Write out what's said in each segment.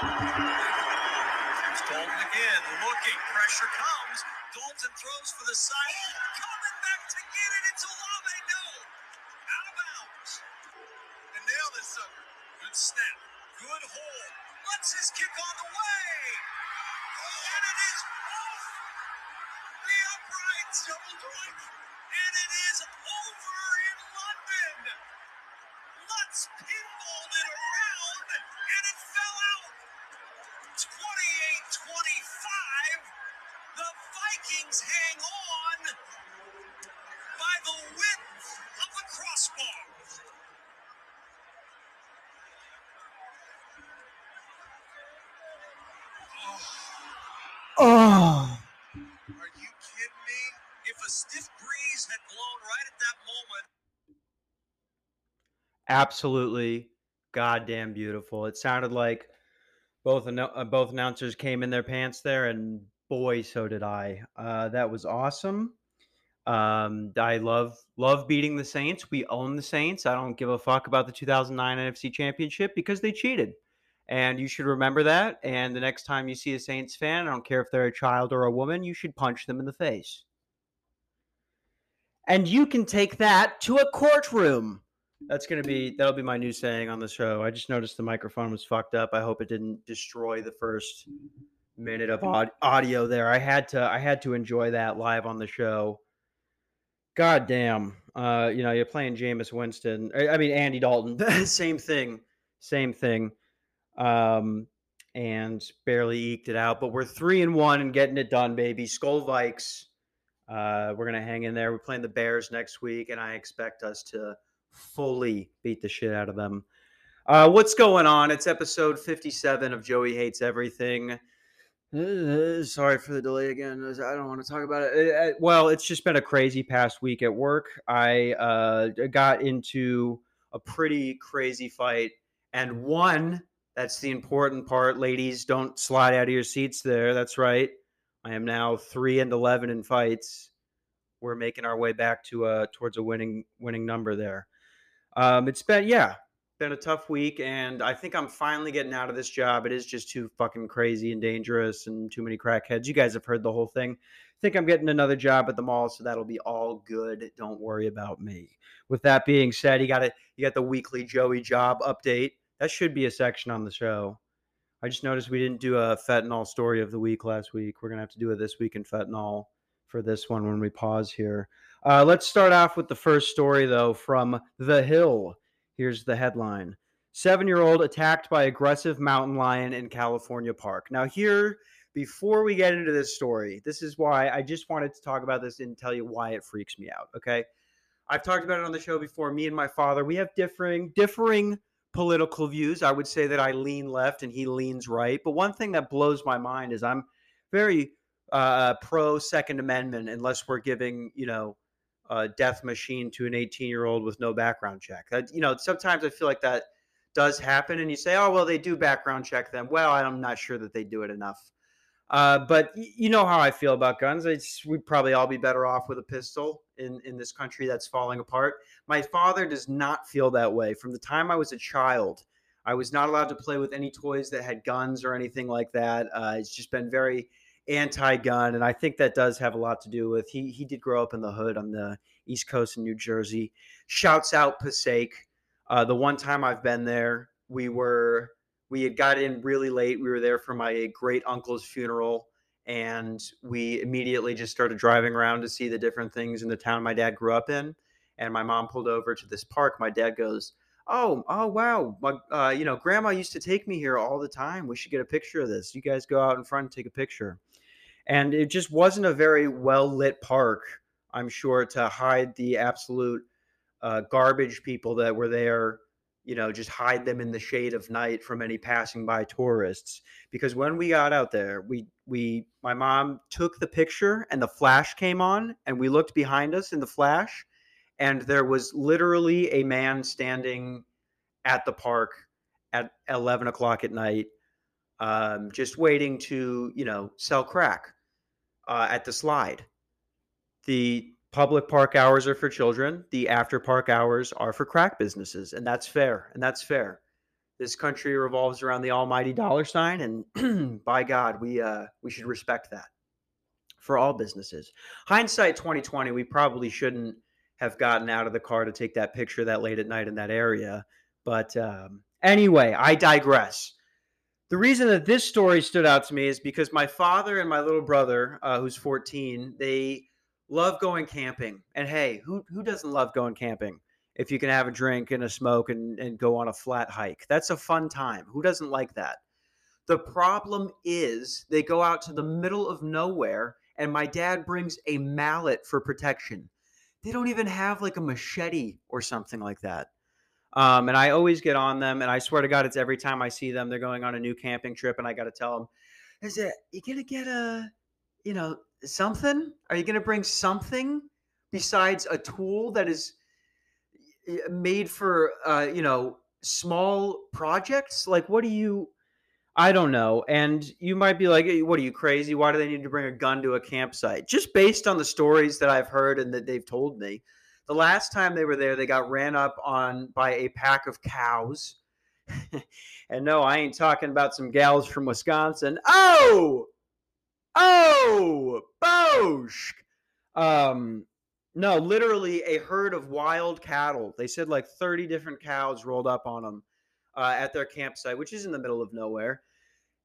Dalton again, looking. Pressure comes. Dalton throws for the side. Coming back to get it. It's Olave. No. Out of bounds. And nail this sucker. Good snap. Good hold. Lets his kick on the way. Oh, and it is off the uprights. Double drive. Absolutely goddamn beautiful. It sounded like both uh, both announcers came in their pants there, and boy, so did I. Uh, that was awesome. Um, I love love beating the Saints. We own the Saints. I don't give a fuck about the 2009 NFC Championship because they cheated, and you should remember that. And the next time you see a Saints fan, I don't care if they're a child or a woman, you should punch them in the face. And you can take that to a courtroom. That's gonna be that'll be my new saying on the show. I just noticed the microphone was fucked up. I hope it didn't destroy the first minute of aud- audio there. I had to I had to enjoy that live on the show. God damn. Uh, you know, you're playing Jameis Winston. I, I mean Andy Dalton. same thing. Same thing. Um, and barely eked it out. But we're three and one and getting it done, baby. Skol Vikes. Uh, we're gonna hang in there. We're playing the Bears next week, and I expect us to fully beat the shit out of them. Uh, what's going on? It's episode 57 of Joey Hates Everything. Uh, sorry for the delay again. I don't want to talk about it. Uh, uh, Well, it's just been a crazy past week at work. I uh, got into a pretty crazy fight and won. That's the important part, ladies. Don't slide out of your seats there. That's right. I am now three and eleven in fights. We're making our way back to uh towards a winning winning number there. Um, it's been yeah, been a tough week, and I think I'm finally getting out of this job. It is just too fucking crazy and dangerous, and too many crackheads. You guys have heard the whole thing. I think I'm getting another job at the mall, so that'll be all good. Don't worry about me. With that being said, you got it. You got the weekly Joey job update. That should be a section on the show. I just noticed we didn't do a fentanyl story of the week last week. We're gonna have to do it this week in fentanyl for this one when we pause here. Uh, let's start off with the first story though from The Hill. Here's the headline: Seven-year-old attacked by aggressive mountain lion in California park. Now here, before we get into this story, this is why I just wanted to talk about this and tell you why it freaks me out. Okay, I've talked about it on the show before. Me and my father, we have differing differing political views. I would say that I lean left and he leans right. But one thing that blows my mind is I'm very uh, pro Second Amendment, unless we're giving you know a death machine to an 18 year old with no background check. That you know sometimes I feel like that does happen, and you say, oh well, they do background check them. Well, I'm not sure that they do it enough. Uh, but you know how I feel about guns. It's, we'd probably all be better off with a pistol in, in this country that's falling apart. My father does not feel that way. From the time I was a child, I was not allowed to play with any toys that had guns or anything like that. Uh, it's just been very anti-gun, and I think that does have a lot to do with he he did grow up in the hood on the East Coast in New Jersey. Shouts out Passaic. Uh, the one time I've been there, we were we had got in really late. We were there for my great uncle's funeral, and we immediately just started driving around to see the different things in the town my dad grew up in. And my mom pulled over to this park. My dad goes, "Oh, oh, wow! My, uh, you know, Grandma used to take me here all the time. We should get a picture of this. You guys go out in front and take a picture." And it just wasn't a very well lit park. I'm sure to hide the absolute uh, garbage people that were there you know, just hide them in the shade of night from any passing by tourists. Because when we got out there, we we my mom took the picture and the flash came on, and we looked behind us in the flash, and there was literally a man standing at the park at eleven o'clock at night, um, just waiting to you know sell crack uh, at the slide. The public park hours are for children the after park hours are for crack businesses and that's fair and that's fair this country revolves around the almighty dollar sign, and by God, we uh, we should respect that for all businesses. Hindsight 2020, we probably shouldn't have gotten out of the car to take that picture that late at night in that area. But um, anyway, I digress. The reason that this story stood out to me is because my father and my little brother, uh, who's 14, they love going camping. And hey, who who doesn't love going camping? If you can have a drink and a smoke and, and go on a flat hike, that's a fun time. Who doesn't like that? The problem is they go out to the middle of nowhere, and my dad brings a mallet for protection. They don't even have like a machete or something like that. Um, and I always get on them, and I swear to God, it's every time I see them, they're going on a new camping trip, and I got to tell them, "Is it you gonna get a, you know, something? Are you gonna bring something besides a tool that is made for, uh, you know, small projects? Like, what do you?" I don't know. And you might be like, what are you crazy? Why do they need to bring a gun to a campsite? Just based on the stories that I've heard and that they've told me. The last time they were there, they got ran up on by a pack of cows. and no, I ain't talking about some gals from Wisconsin. Oh, oh, Bosch. Um, no, literally a herd of wild cattle. They said like 30 different cows rolled up on them uh, at their campsite, which is in the middle of nowhere.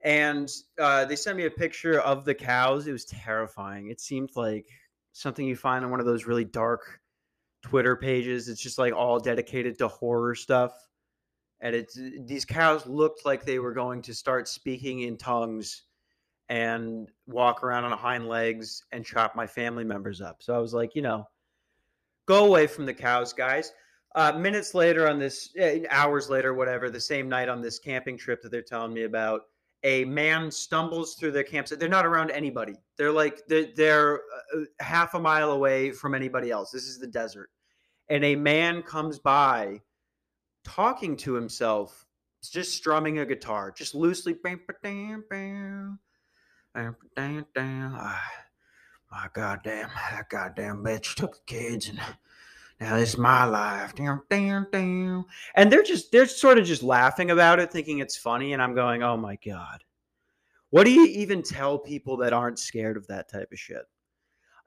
And uh, they sent me a picture of the cows. It was terrifying. It seemed like something you find in one of those really dark Twitter pages. It's just like all dedicated to horror stuff. And it's these cows looked like they were going to start speaking in tongues and walk around on hind legs and chop my family members up. So I was like, you know, go away from the cows, guys. Uh, minutes later, on this, uh, hours later, whatever, the same night on this camping trip that they're telling me about, a man stumbles through their campsite. They're not around anybody. They're like they're, they're uh, half a mile away from anybody else. This is the desert and a man comes by talking to himself, just strumming a guitar, just loosely. Bam, bam, bam, bam, bam, bam. Ah, my goddamn, that goddamn bitch took the kids and now this is my life. Damn, damn, damn. And they're just, they're sort of just laughing about it, thinking it's funny. And I'm going, oh my God. What do you even tell people that aren't scared of that type of shit?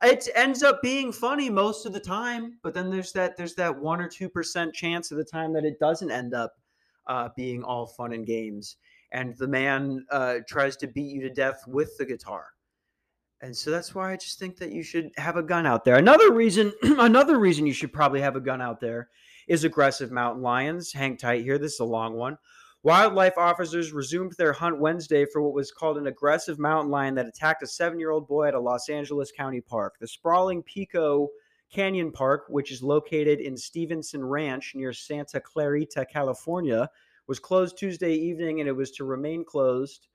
It ends up being funny most of the time but then there's that there's that one or two percent chance of the time that it doesn't end up uh, being all fun and games and the man uh, tries to beat you to death with the guitar. And so that's why i just think that you should have a gun out there. Another reason another reason you should probably have a gun out there is aggressive mountain lions. Hang tight here. This is a long one Wildlife officers resumed their hunt Wednesday for what was called an aggressive mountain lion that attacked a seven year old boy at a Los Angeles County park. The sprawling Pico Canyon Park, which is located in Stevenson Ranch near Santa Clarita, California, was closed Tuesday evening and it was to remain closed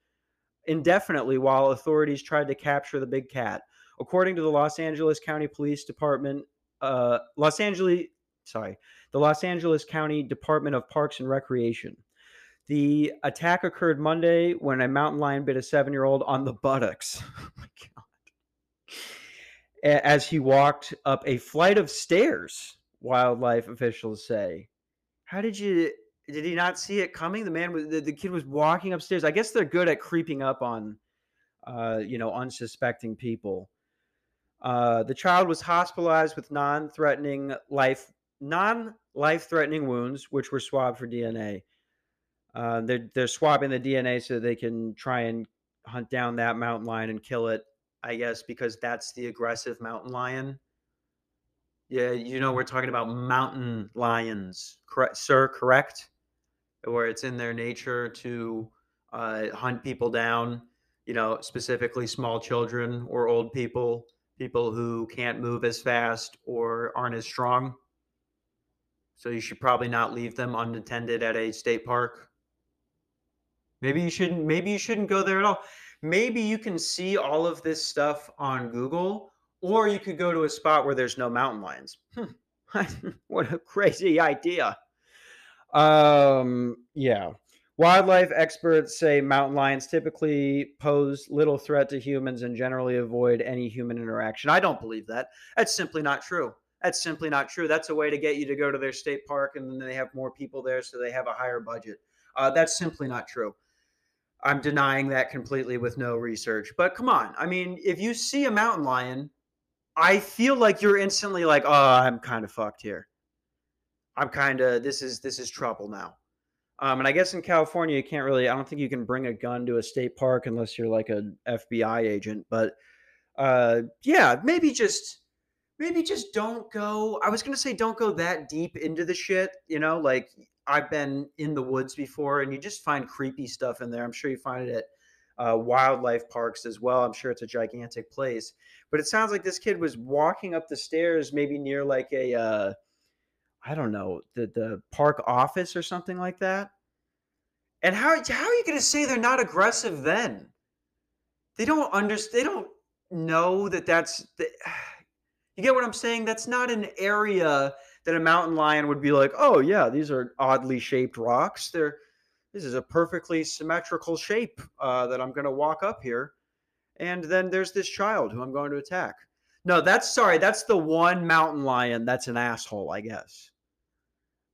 indefinitely while authorities tried to capture the big cat. According to the Los Angeles County Police Department, uh, Los Angeles, sorry, the Los Angeles County Department of Parks and Recreation. The attack occurred Monday when a mountain lion bit a seven year old on the buttocks. Oh my God. As he walked up a flight of stairs, wildlife officials say. How did you. Did he not see it coming? The man the, the kid was walking upstairs. I guess they're good at creeping up on, uh, you know, unsuspecting people. Uh, the child was hospitalized with non-threatening life non-life threatening wounds, which were swabbed for DNA. Uh, they're they're swapping the DNA so they can try and hunt down that mountain lion and kill it. I guess because that's the aggressive mountain lion. Yeah, you know we're talking about mountain lions, correct, sir? Correct, where it's in their nature to uh, hunt people down. You know, specifically small children or old people, people who can't move as fast or aren't as strong. So you should probably not leave them unattended at a state park. Maybe you shouldn't maybe you shouldn't go there at all. Maybe you can see all of this stuff on Google or you could go to a spot where there's no mountain lions. Hmm. what a crazy idea. Um yeah. Wildlife experts say mountain lions typically pose little threat to humans and generally avoid any human interaction. I don't believe that. That's simply not true. That's simply not true. That's a way to get you to go to their state park and then they have more people there so they have a higher budget. Uh, that's simply not true. I'm denying that completely with no research. But come on, I mean, if you see a mountain lion, I feel like you're instantly like, oh, I'm kind of fucked here. I'm kind of this is this is trouble now. Um, and I guess in California, you can't really. I don't think you can bring a gun to a state park unless you're like an FBI agent. But uh, yeah, maybe just maybe just don't go. I was gonna say don't go that deep into the shit. You know, like I've been in the woods before, and you just find creepy stuff in there. I'm sure you find it at uh, wildlife parks as well. I'm sure it's a gigantic place. But it sounds like this kid was walking up the stairs, maybe near like a, uh, I don't know, the the park office or something like that. And how how are you going to say they're not aggressive then? They don't understand. They don't know that that's. The, you get what I'm saying? That's not an area that a mountain lion would be like, oh yeah, these are oddly shaped rocks. They're this is a perfectly symmetrical shape uh, that I'm going to walk up here, and then there's this child who I'm going to attack. No, that's sorry. That's the one mountain lion that's an asshole, I guess.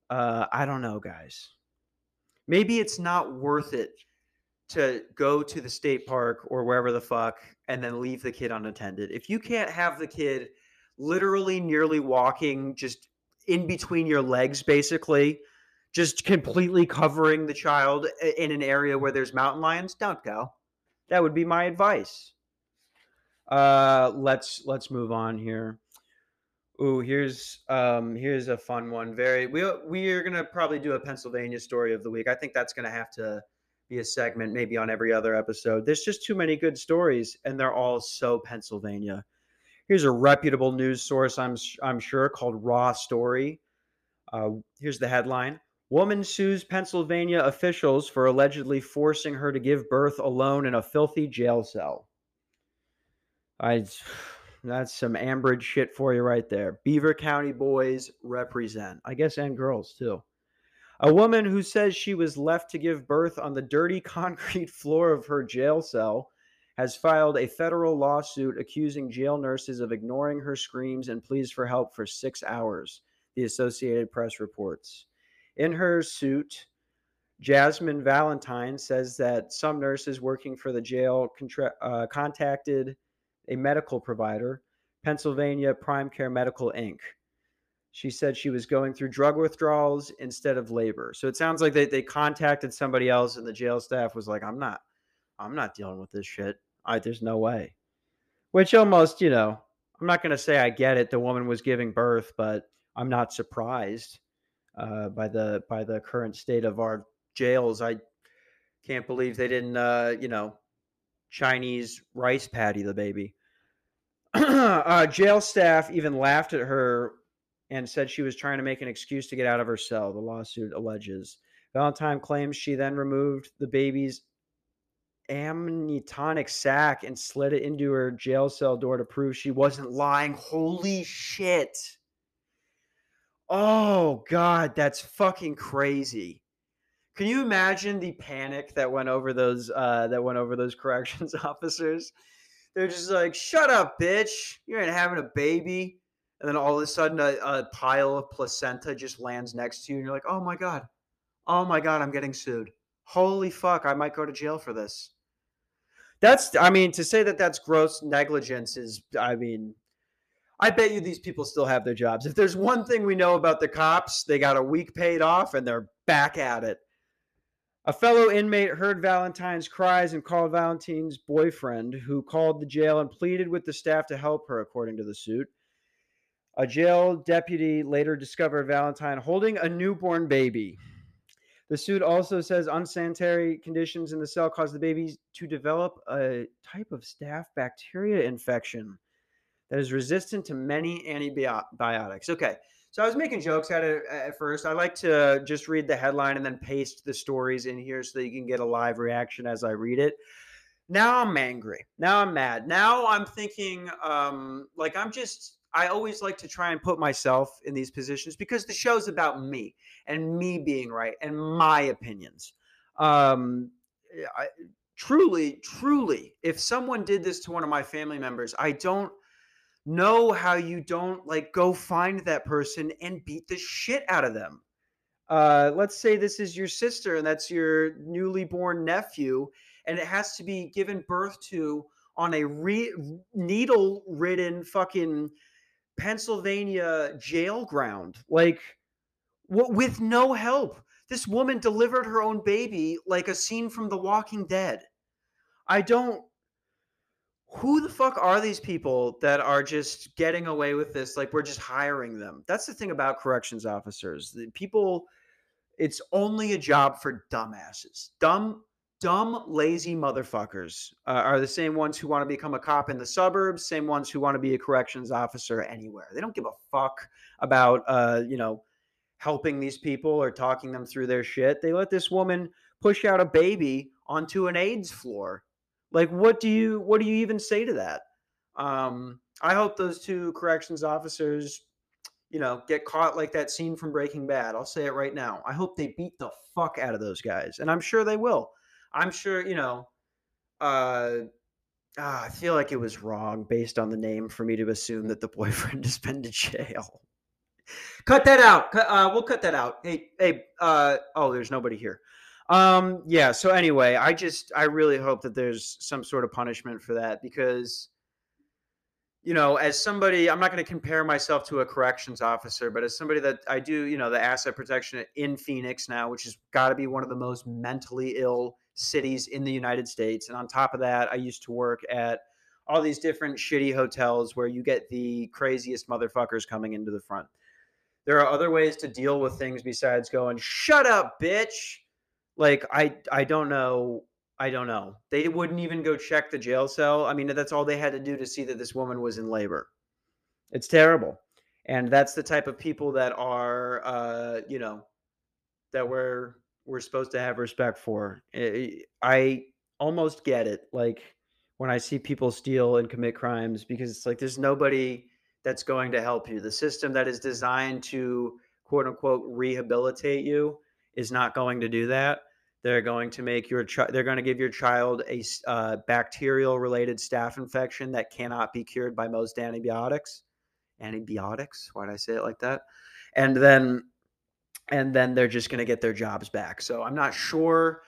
Uh, I don't know, guys. Maybe it's not worth it to go to the state park or wherever the fuck and then leave the kid unattended. If you can't have the kid literally nearly walking just in between your legs, basically, just completely covering the child in an area where there's mountain lions, don't go. That would be my advice. Uh, let's let's move on here. Ooh, here's um here's a fun one. Very we we are gonna probably do a Pennsylvania story of the week. I think that's gonna have to be a segment maybe on every other episode. There's just too many good stories, and they're all so Pennsylvania. Here's a reputable news source, I'm I'm sure, called Raw Story. Uh, here's the headline: Woman sues Pennsylvania officials for allegedly forcing her to give birth alone in a filthy jail cell. I that's some Ambridge shit for you right there. Beaver County boys represent. I guess and girls too. A woman who says she was left to give birth on the dirty concrete floor of her jail cell has filed a federal lawsuit accusing jail nurses of ignoring her screams and pleas for help for six hours, the Associated Press reports. In her suit, Jasmine Valentine says that some nurses working for the jail contra- uh, contacted a medical provider, Pennsylvania Prime Care Medical Inc. She said she was going through drug withdrawals instead of labor. So it sounds like they, they contacted somebody else and the jail staff was like, I'm not, I'm not dealing with this shit. I, there's no way. Which almost, you know, I'm not going to say I get it. The woman was giving birth, but I'm not surprised uh, by the by the current state of our jails. I can't believe they didn't, uh, you know, Chinese rice patty the baby. uh, jail staff even laughed at her and said she was trying to make an excuse to get out of her cell. The lawsuit alleges. Valentine claims she then removed the baby's amniotic sac and slid it into her jail cell door to prove she wasn't lying. Holy shit. Oh god, that's fucking crazy. Can you imagine the panic that went over those uh that went over those corrections officers? They're just like, "Shut up, bitch. You ain't having a baby." And then all of a sudden a, a pile of placenta just lands next to you and you're like, "Oh my god. Oh my god, I'm getting sued. Holy fuck, I might go to jail for this." That's, I mean, to say that that's gross negligence is, I mean, I bet you these people still have their jobs. If there's one thing we know about the cops, they got a week paid off and they're back at it. A fellow inmate heard Valentine's cries and called Valentine's boyfriend, who called the jail and pleaded with the staff to help her, according to the suit. A jail deputy later discovered Valentine holding a newborn baby. The suit also says unsanitary conditions in the cell caused the baby to develop a type of staph bacteria infection that is resistant to many antibiotics. Okay, so I was making jokes at it at first. I like to just read the headline and then paste the stories in here so that you can get a live reaction as I read it. Now I'm angry. Now I'm mad. Now I'm thinking, um, like I'm just I always like to try and put myself in these positions because the show's about me and me being right and my opinions. Um, I, truly, truly, if someone did this to one of my family members, I don't know how you don't like go find that person and beat the shit out of them. uh, let's say this is your sister and that's your newly born nephew, and it has to be given birth to on a re- needle ridden fucking Pennsylvania jail ground. Like, w- with no help. This woman delivered her own baby like a scene from The Walking Dead. I don't. Who the fuck are these people that are just getting away with this? Like, we're just hiring them. That's the thing about corrections officers. The people, it's only a job for dumbasses. Dumb, dumb, lazy motherfuckers uh, are the same ones who want to become a cop in the suburbs, same ones who want to be a corrections officer anywhere. They don't give a fuck about, uh, you know, helping these people or talking them through their shit. They let this woman push out a baby onto an AIDS floor. Like, what do you what do you even say to that? Um, I hope those two corrections officers, you know, get caught like that scene from Breaking Bad. I'll say it right now. I hope they beat the fuck out of those guys, and I'm sure they will. I'm sure, you know, uh, ah, I feel like it was wrong based on the name for me to assume that the boyfriend has been to jail. cut that out. Uh, we'll cut that out. Hey, hey. Uh, oh, there's nobody here. Um, yeah. So anyway, I just I really hope that there's some sort of punishment for that because, you know, as somebody, I'm not going to compare myself to a corrections officer, but as somebody that I do, you know, the asset protection in Phoenix now, which has got to be one of the most mentally ill cities in the United States, and on top of that, I used to work at all these different shitty hotels where you get the craziest motherfuckers coming into the front. There are other ways to deal with things besides going shut up bitch. Like i i don't know i don't know. They wouldn't even go check the jail cell. I mean that's all they had to do to see that this woman was in labor. It's terrible. And that's the type of people that are uh you know that we're we're supposed to have respect for i almost get it like when i see people steal and commit crimes because it's like there's nobody that's going to help you. The system that is designed to quote unquote rehabilitate you is not going to do that. They're going to make your child. They're going to give your child a uh, bacterial related staph infection that cannot be cured by most antibiotics. Antibiotics? Why did I say it like that? And then, and then they're just going to get their jobs back. So I'm not sure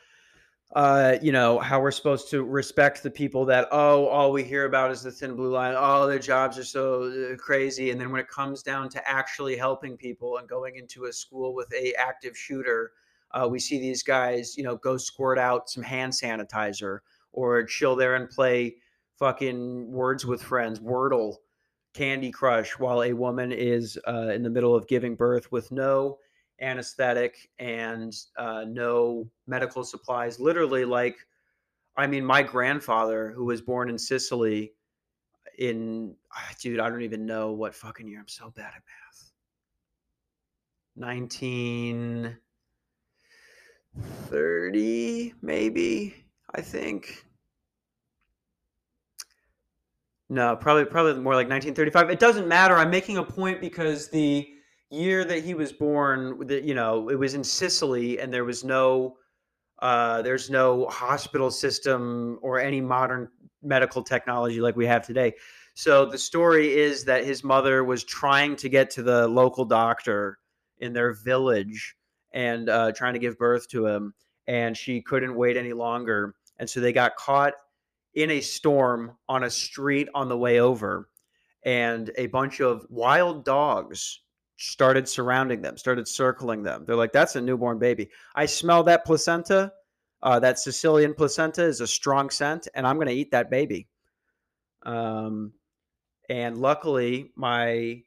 uh, you know, how we're supposed to respect the people that, oh, all we hear about is the thin blue line. Oh, their jobs are so uh, crazy. And then when it comes down to actually helping people and going into a school with a active shooter, uh, we see these guys, you know, go squirt out some hand sanitizer or chill there and play fucking words with friends, Wordle, Candy Crush, while a woman is uh, in the middle of giving birth with no anesthetic and uh, no medical supplies. Literally, like, I mean, my grandfather, who was born in Sicily, in ah, dude, I don't even know what fucking year. I'm so bad at math. 1930, maybe, I think. No, probably probably more like 1935. It doesn't matter. I'm making a point because the year that he was born, that you know, it was in Sicily, and there was no, uh, there's no hospital system or any modern medical technology like we have today. So the story is that his mother was trying to get to the local doctor in their village and uh, trying to give birth to him, and she couldn't wait any longer, and so they got caught in a storm on a street on the way over and a bunch of wild dogs started surrounding them, started circling them. They're like, that's a newborn baby. I smell that placenta. Uh, that Sicilian placenta is a strong scent, and I'm going to eat that baby. Um, and luckily, my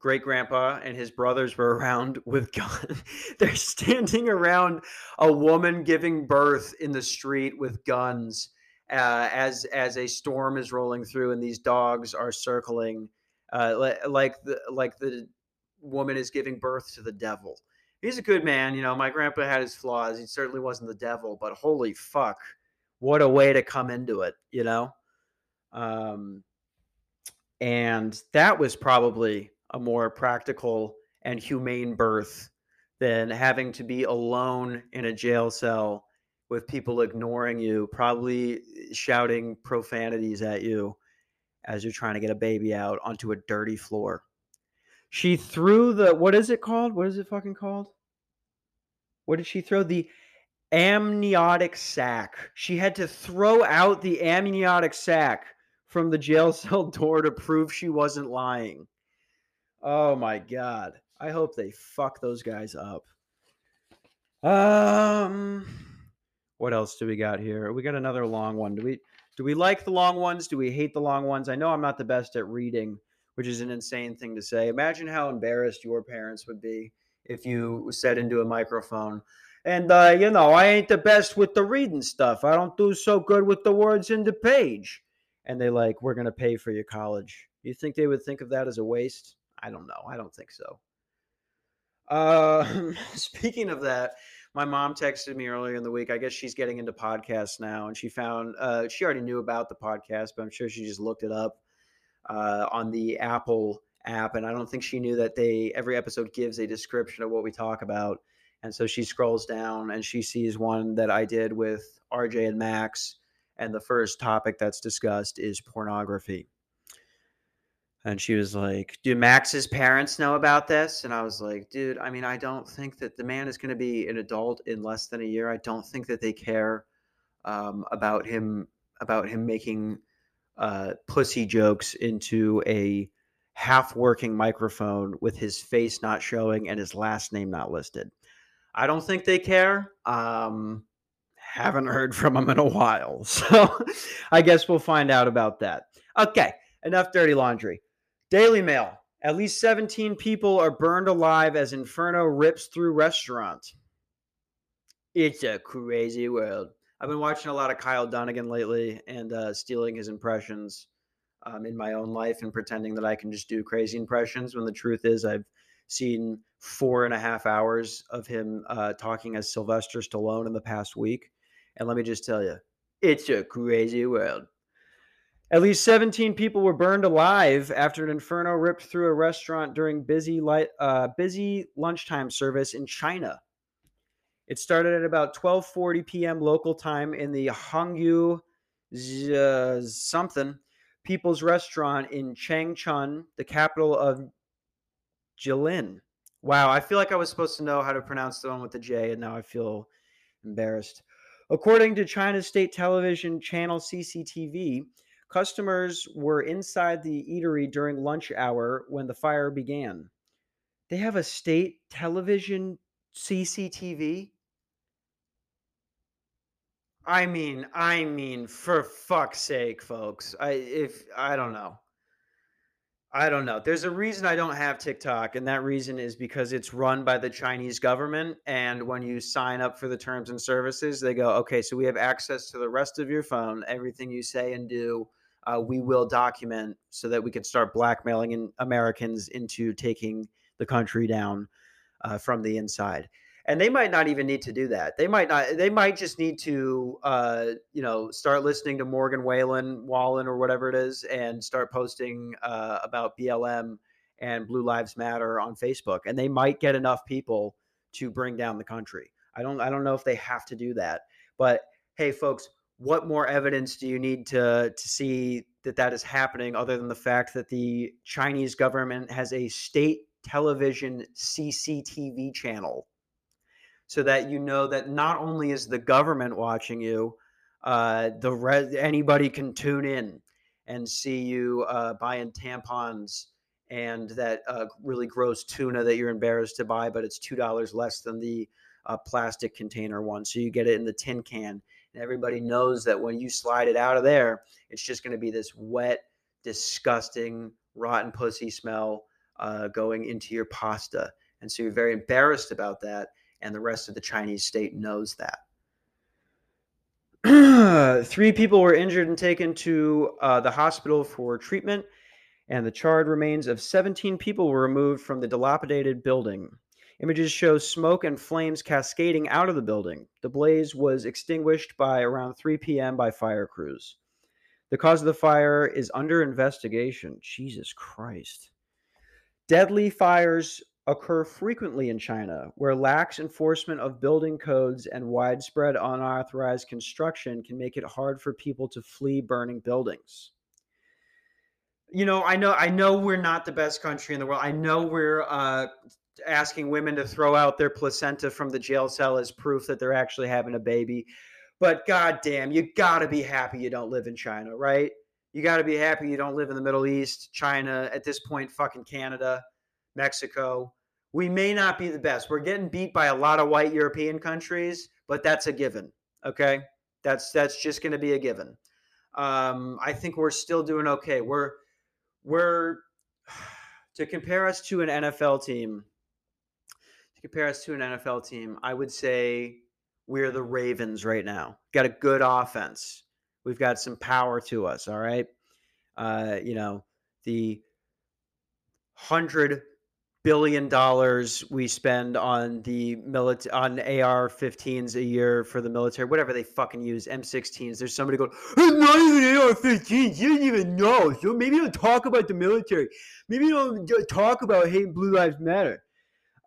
great grandpa and his brothers were around with guns. They're standing around a woman giving birth in the street with guns uh, as as a storm is rolling through, and these dogs are circling uh, like the like the woman is giving birth to the devil. He's a good man, you know. My grandpa had his flaws. He certainly wasn't the devil, but holy fuck, what a way to come into it, you know. Um, and that was probably a more practical and humane birth than having to be alone in a jail cell with people ignoring you, probably shouting profanities at you as you're trying to get a baby out onto a dirty floor. She threw the what is it called? What is it fucking called? what did she throw? The amniotic sac. She had to throw out the amniotic sac from the jail cell door to prove she wasn't lying. Oh my god. I hope they fuck those guys up. Um what else do we got here? We got another long one. Do we do we like the long ones? Do we hate the long ones? I know I'm not the best at reading, which is an insane thing to say. Imagine how embarrassed your parents would be if you said into a microphone, and uh, you know, I ain't the best with the reading stuff. I don't do so good with the words in the page. And they like, we're gonna pay for your college. You think they would think of that as a waste? I don't know. I don't think so. Uh, speaking of that, my mom texted me earlier in the week. I guess she's getting into podcasts now, and she found uh, she already knew about the podcast, but I'm sure she just looked it up uh, on the Apple app, and I don't think she knew that they every episode gives a description of what we talk about. And so she scrolls down and she sees one that I did with RJ and Max, and the first topic that's discussed is pornography. And she was like, Do Max's parents know about this? And I was like, Dude, I mean, I don't think that the man is going to be an adult in less than a year. I don't think that they care um, about him about him making uh, pussy jokes into a half working microphone with his face not showing and his last name not listed. I don't think they care. Um, haven't heard from him in a while. So I guess we'll find out about that. Okay, enough dirty laundry. Daily Mail. At least 17 people are burned alive as Inferno rips through restaurant. It's a crazy world. I've been watching a lot of Kyle Dunnigan lately and uh, stealing his impressions um, in my own life and pretending that I can just do crazy impressions when the truth is I've seen four and a half hours of him uh, talking as Sylvester Stallone in the past week. And let me just tell you, it's a crazy world. At least 17 people were burned alive after an inferno ripped through a restaurant during busy light, uh, busy lunchtime service in China. It started at about 12:40 p.m. local time in the Hongyu uh, something People's Restaurant in Changchun, the capital of Jilin. Wow, I feel like I was supposed to know how to pronounce the one with the J, and now I feel embarrassed. According to China's state television channel CCTV, Customers were inside the eatery during lunch hour when the fire began. They have a state television CCTV. I mean, I mean, for fuck's sake, folks. I if I don't know. I don't know. There's a reason I don't have TikTok, and that reason is because it's run by the Chinese government. And when you sign up for the terms and services, they go, okay, so we have access to the rest of your phone, everything you say and do uh, we will document so that we can start blackmailing in Americans into taking the country down uh, from the inside. And they might not even need to do that. They might not. They might just need to, uh, you know, start listening to Morgan Whalen, Wallen, or whatever it is, and start posting uh, about BLM and Blue Lives Matter on Facebook. And they might get enough people to bring down the country. I don't. I don't know if they have to do that, but hey, folks, what more evidence do you need to to see that that is happening other than the fact that the Chinese government has a state television CCTV channel so that you know that not only is the government watching you uh, the re- anybody can tune in and see you uh, buying tampons and that uh, really gross tuna that you're embarrassed to buy but it's two dollars less than the uh, plastic container one so you get it in the tin can and everybody knows that when you slide it out of there, it's just going to be this wet, disgusting, rotten pussy smell uh, going into your pasta. And so you're very embarrassed about that. And the rest of the Chinese state knows that. Three people were injured and taken to uh, the hospital for treatment, and the charred remains of 17 people were removed from the dilapidated building. Images show smoke and flames cascading out of the building. The blaze was extinguished by around 3 p.m. by fire crews. The cause of the fire is under investigation. Jesus Christ. Deadly fires occur frequently in China, where lax enforcement of building codes and widespread unauthorized construction can make it hard for people to flee burning buildings. You know, I know I know we're not the best country in the world. I know we're uh asking women to throw out their placenta from the jail cell as proof that they're actually having a baby. But goddamn, you gotta be happy you don't live in China, right? You gotta be happy you don't live in the Middle East, China, at this point, fucking Canada, Mexico. We may not be the best. We're getting beat by a lot of white European countries, but that's a given. Okay, that's that's just going to be a given. Um, I think we're still doing okay. We're we're to compare us to an NFL team. To compare us to an NFL team, I would say we're the Ravens right now. Got a good offense. We've got some power to us. All right. Uh, you know, the hundred billion dollars we spend on the military on AR-15s a year for the military, whatever they fucking use, M16s. There's somebody going, it's not even AR-15s. You didn't even know. So maybe don't talk about the military. Maybe don't talk about hate Blue Lives Matter.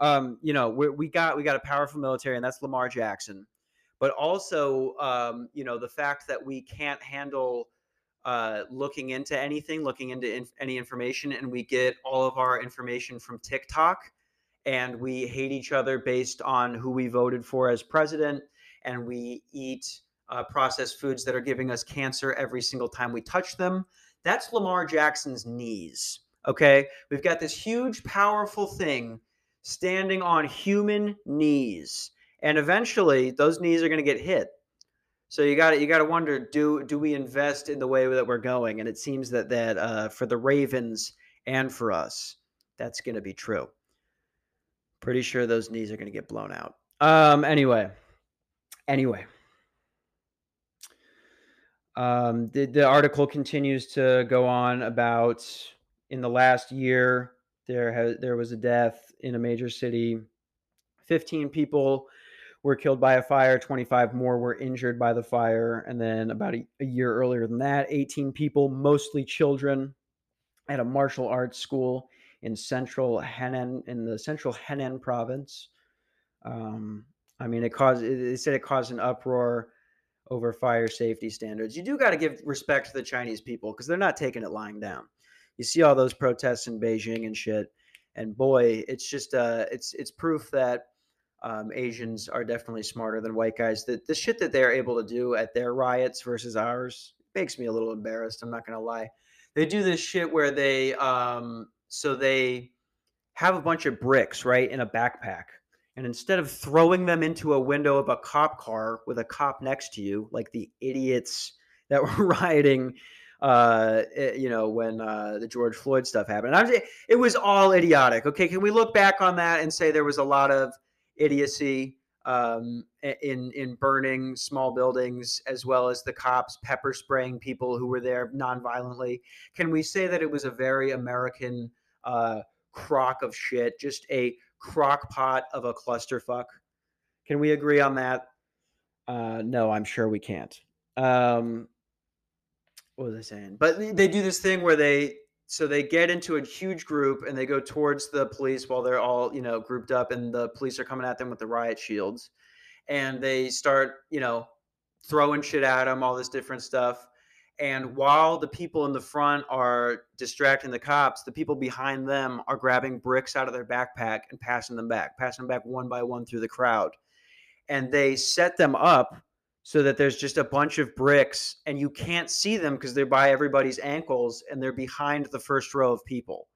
Um, you know, we we got we got a powerful military, and that's Lamar Jackson. But also, um, you know, the fact that we can't handle uh, looking into anything, looking into inf- any information, and we get all of our information from TikTok, and we hate each other based on who we voted for as president, and we eat uh, processed foods that are giving us cancer every single time we touch them. That's Lamar Jackson's knees. Okay, we've got this huge, powerful thing standing on human knees, and eventually those knees are going to get hit so you got to you got to wonder do do we invest in the way that we're going? And it seems that that uh, for the Ravens and for us, that's going to be true. Pretty sure those knees are going to get blown out. Um. Anyway. Anyway. Um, the, the article continues to go on about in the last year there has there was a death in a major city 15 people were killed by a fire, 25 more were injured by the fire. And then about a, a year earlier than that, 18 people, mostly children, at a martial arts school in central Henan, in the central Henan province. Um, I mean, it caused, they said it caused an uproar over fire safety standards. You do got to give respect to the Chinese people because they're not taking it lying down. You see all those protests in Beijing and shit, and boy, it's just uh, it's it's proof that um, Asians are definitely smarter than white guys. The, the shit that they're able to do at their riots versus ours makes me a little embarrassed. I'm not going to lie. They do this shit where they, um, so they have a bunch of bricks, right, in a backpack. And instead of throwing them into a window of a cop car with a cop next to you, like the idiots that were rioting, uh, eh, you know, when uh, the George Floyd stuff happened, I'm, it was all idiotic. Okay, can we look back on that and say there was a lot of idiocy um, in in burning small buildings, as well as the cops pepper spraying people who were there nonviolently. Can we say that it was a very American uh, crock of shit, just a crock pot of a clusterfuck? Can we agree on that? Uh, no, I'm sure we can't. Um, what was I saying? But they do this thing where they so they get into a huge group and they go towards the police while they're all you know grouped up and the police are coming at them with the riot shields. And they start you know throwing shit at them all this different stuff. And while the people in the front are distracting the cops the people behind them are grabbing bricks out of their backpack and passing them back passing them back one by one through the crowd. And they set them up so that there's just a bunch of bricks and you can't see them because they're by everybody's ankles and they're behind the first row of people.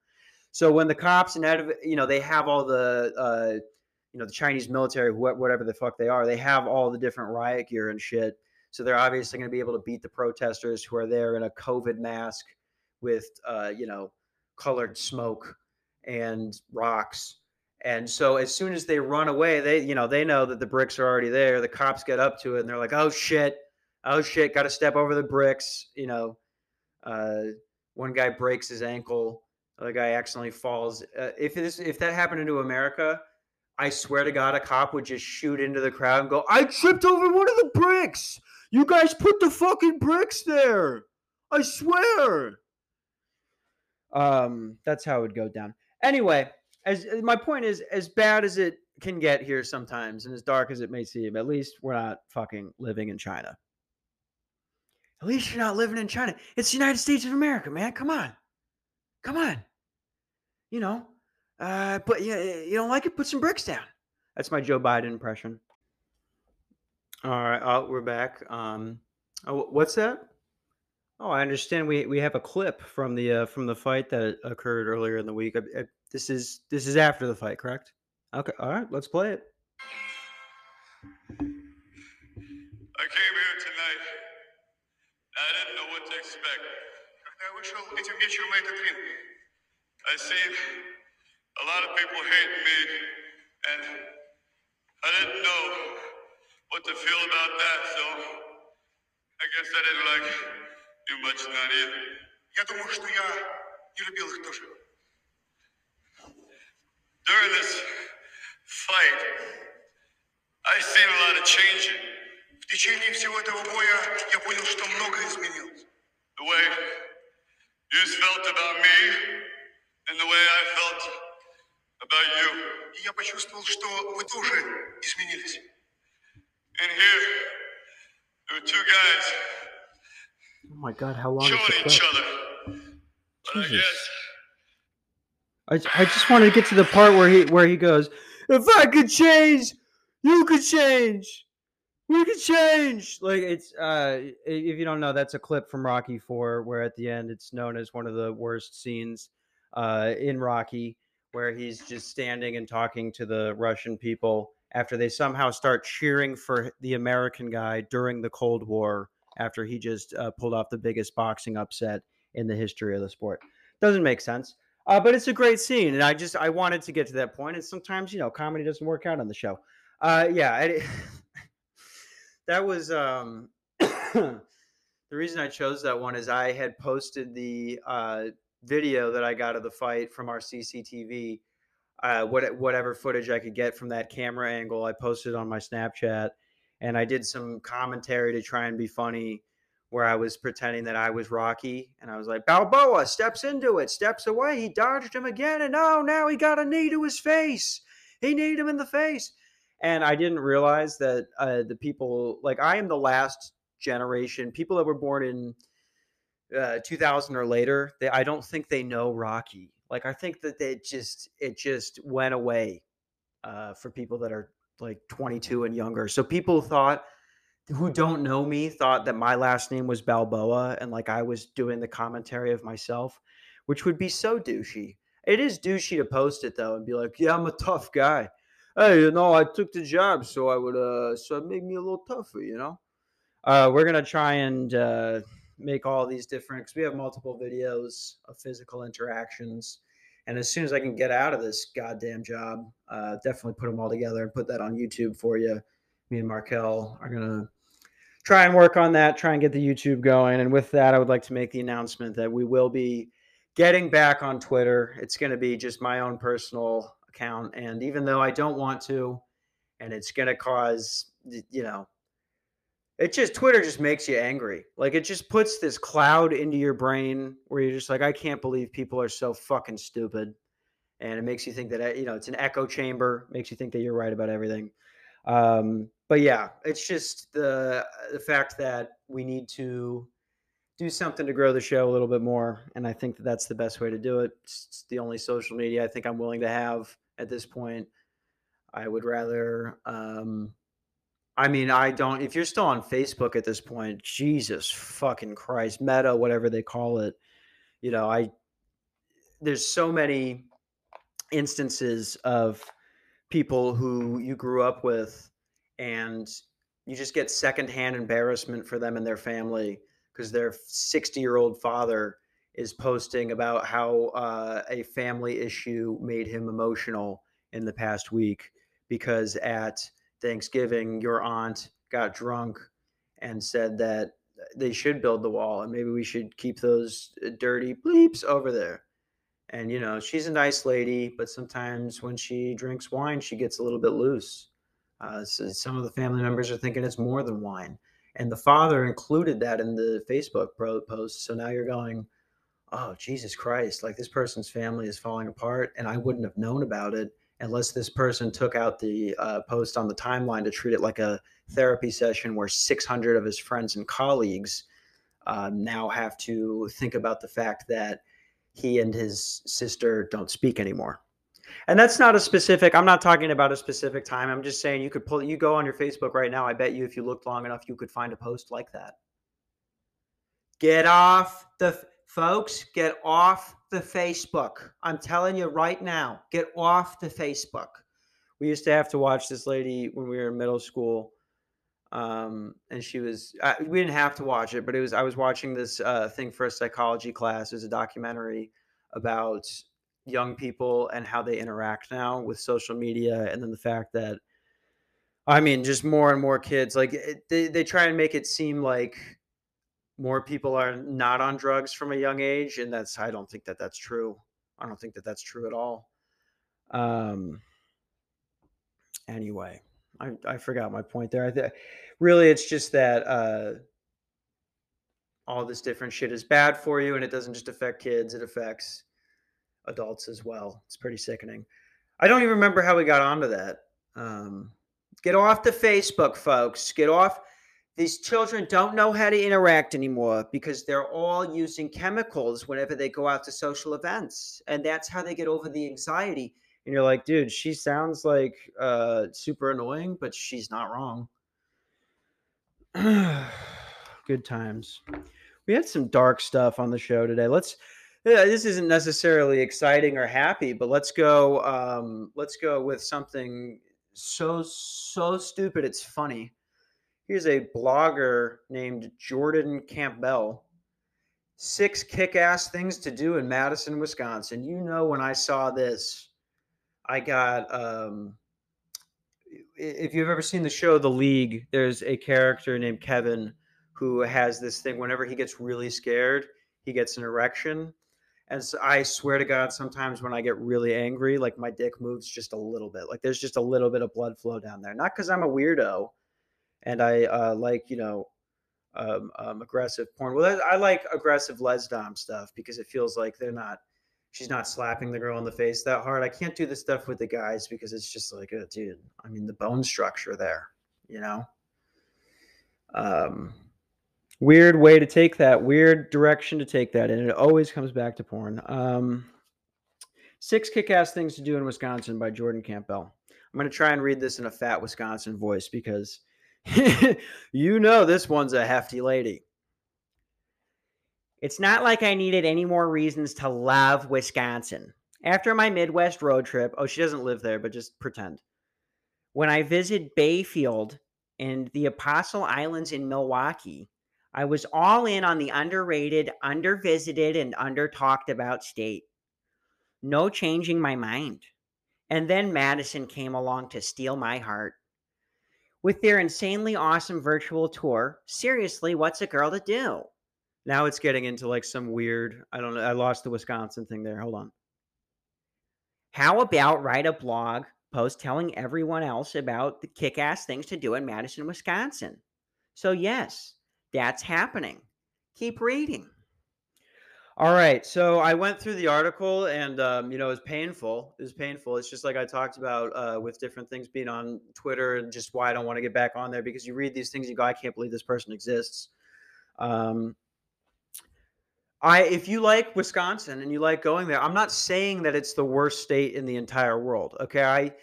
So when the cops and you know they have all the uh, you know the Chinese military, whatever the fuck they are, they have all the different riot gear and shit. So they're obviously going to be able to beat the protesters who are there in a COVID mask with uh, you know colored smoke and rocks and so as soon as they run away, they you know they know that the bricks are already there. The cops get up to it and they're like, "Oh shit, oh shit, got to step over the bricks." You know, uh, one guy breaks his ankle, the guy accidentally falls. Uh, if this if that happened into America, I swear to God, a cop would just shoot into the crowd and go, "I tripped over one of the bricks. You guys put the fucking bricks there. I swear." Um, that's how it would go down. Anyway as uh, my point is, as bad as it can get here sometimes, and as dark as it may seem, at least we're not fucking living in China. At least you're not living in China. It's the United States of America, man. Come on, come on. You know, Uh, but yeah, you don't like it? Put some bricks down. That's my Joe Biden impression. All right, oh, we're back. Um, oh, what's that? Oh, I understand. We we have a clip from the uh, from the fight that occurred earlier in the week. I, I, this is this is after the fight, correct? Okay. All right. Let's play it. I came here tonight. I didn't know what to expect. Когда я вышел этим вечером на этот ринг, I seen a lot of people hating me, and I didn't know what to feel about that. So I guess I didn't like do much not either. я думаю, что я не любил их тоже. During this fight, I seen a lot of changing. В течение всего этого боя я понял, что многое изменилось. The way you felt about me, and the way I felt about you. И я почувствовал, что вы тоже изменились. And here, there were two guys Oh my God, how long is the killing each clip? other. But I Jesus. I, I just wanted to get to the part where he where he goes, "If I could change, you could change. We could change." Like it's uh, if you don't know, that's a clip from Rocky Four, where at the end it's known as one of the worst scenes uh, in Rocky, where he's just standing and talking to the Russian people after they somehow start cheering for the American guy during the Cold War after he just uh, pulled off the biggest boxing upset in the history of the sport. Doesn't make sense. Uh, but it's a great scene, and I just I wanted to get to that point. And sometimes you know comedy doesn't work out on the show. Uh, yeah, I, that was um, the reason I chose that one is I had posted the uh, video that I got of the fight from our CCTV. Uh, what, whatever footage I could get from that camera angle, I posted on my Snapchat, and I did some commentary to try and be funny where I was pretending that I was Rocky, and I was like, Balboa steps into it, steps away, he dodged him again, and oh, now he got a knee to his face. He kneed him in the face, and I didn't realize that uh, the people, like I am the last generation, people that were born in uh, 2000 or later, they, I don't think they know Rocky. Like I think that they just it just went away uh, for people that are like 22 and younger. So people thought who don't know me thought that my last name was Balboa and like I was doing the commentary of myself, which would be so douchey. It is douchey to post it though and be like, "Yeah, I'm a tough guy." Hey, you know, I took the job, so I would uh so it made me a little tougher, you know. Uh, we're gonna try and uh, make all these different because we have multiple videos of physical interactions. And as soon as I can get out of this goddamn job, uh, definitely put them all together and put that on YouTube for you. Me and Markel are gonna try and work on that, try and get the YouTube going. And with that, I would like to make the announcement that we will be getting back on Twitter. It's going to be just my own personal account. And even though I don't want to, and it's going to cause, you know, it just, Twitter just makes you angry. Like it just puts this cloud into your brain where you're just like, I can't believe people are so fucking stupid. And it makes you think that, uh, you know, it's an echo chamber, makes you think that you're right about everything. Um, but yeah, it's just the the fact that we need to do something to grow the show a little bit more, and I think that that's the best way to do it. It's, the only social media I think I'm willing to have at this point. I would rather. Um, I mean, I don't. If you're still on Facebook at this point, Jesus fucking Christ, Meta, whatever they call it, you know, I there's so many instances of people who you grew up with and you just get secondhand embarrassment for them and their family because their 60 year old father is posting about how uh, a family issue made him emotional in the past week because at Thanksgiving, your aunt got drunk and said that they should build the wall and maybe we should keep those uh, dirty bleeps over there. And, you know, she's a nice lady, but sometimes when she drinks wine, she gets a little bit loose. Uh, so some of the family members are thinking it's more than wine. And the father included that in the Facebook post. So now you're going, oh, Jesus Christ, like this person's family is falling apart. And I wouldn't have known about it unless this person took out the uh, post on the timeline to treat it like a therapy session where 600 of his friends and colleagues uh, now have to think about the fact that he and his sister don't speak anymore. And that's not a specific. I'm not talking about a specific time. I'm just saying you could pull. You go on your Facebook right now. I bet you, if you looked long enough, you could find a post like that. Get off the folks. Get off the Facebook. I'm telling you right now. Get off the Facebook. We used to have to watch this lady when we were in middle school um, and she was uh, we didn't have to watch it but it was i was watching this uh, thing for a psychology class. It was a documentary about young people and how they interact now with social media and then the fact that i mean just more and more kids like it, they, they try and make it seem like more people are not on drugs from a young age and that's i don't think that that's true. I don't think that that's true at all. Um anyway I, I forgot my point there. I th- really, it's just that uh, all this different shit is bad for you, and it doesn't just affect kids; it affects adults as well. It's pretty sickening. I don't even remember how we got onto that. Um, get off the Facebook, folks. Get off. These children don't know how to interact anymore because they're all using chemicals whenever they go out to social events. And that's how they get over the anxiety and you're like, dude, she sounds like uh, super annoying, but she's not wrong. Good times. We had some dark stuff on the show today. Let's. This isn't necessarily exciting or happy, but let's go. Um, let's go with something so so stupid it's funny. Here's a blogger named Jordan Campbell. Six kick-ass things to do in Madison, Wisconsin. You know when I saw this, I got um if you've ever seen the show The League, there's a character named Kevin who has this thing whenever he gets really scared, he gets an erection. And so I swear to God, sometimes when I get really angry, like my dick moves just a little bit. Like there's just a little bit of blood flow down there. Not because I'm a weirdo and I uh, like, you know, um, um, aggressive porn. Well, I like aggressive lesdom stuff because it feels like they're not – she's not slapping the girl in the face that hard. I can't do the stuff with the guys because it's just like, oh, dude, I mean, the bone structure there, you know? Um, weird way to take that, weird direction to take that. And it always comes back to porn. Um, Six kick ass things to do in Wisconsin by Jordan Campbell. I'm going to try and read this in a fat Wisconsin voice because you know this one's a hefty lady. It's not like I needed any more reasons to love Wisconsin. After my Midwest road trip, oh, she doesn't live there, but just pretend. When I visited Bayfield and the Apostle Islands in Milwaukee, I was all in on the underrated, undervisited, and under talked about state. No changing my mind. And then Madison came along to steal my heart. With their insanely awesome virtual tour, seriously, what's a girl to do? Now it's getting into like some weird, I don't know. I lost the Wisconsin thing there. Hold on. How about write a blog post telling everyone else about the kick ass things to do in Madison, Wisconsin? So, yes, that's happening. Keep reading. All right. So I went through the article and, um, you know, it was painful. It was painful. It's just like I talked about uh, with different things being on Twitter and just why I don't want to get back on there because you read these things, you go, I can't believe this person exists. Um, I if you like Wisconsin and you like going there, I'm not saying that it's the worst state in the entire world. Okay, I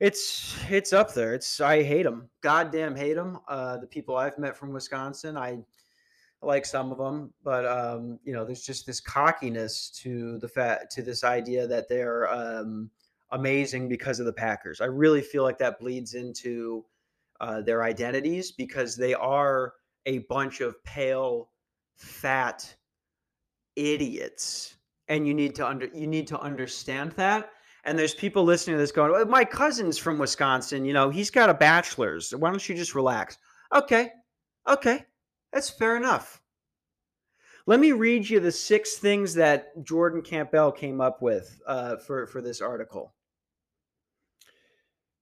it's it's up there. It's I hate them. Goddamn hate them. Uh, the people I've met from Wisconsin, I like some of them, but um, you know, there's just this cockiness to the fact to this idea that they're um, amazing because of the Packers. I really feel like that bleeds into uh, their identities because they are a bunch of pale, fat idiots and you need to under you need to understand that. And there's people listening to this going well, my cousin's from wisconsin you know he's got a bachelor's why don't you just relax? Okay okay that's fair enough. Let me read you the six things that jordan campbell came up with uh, for for this article.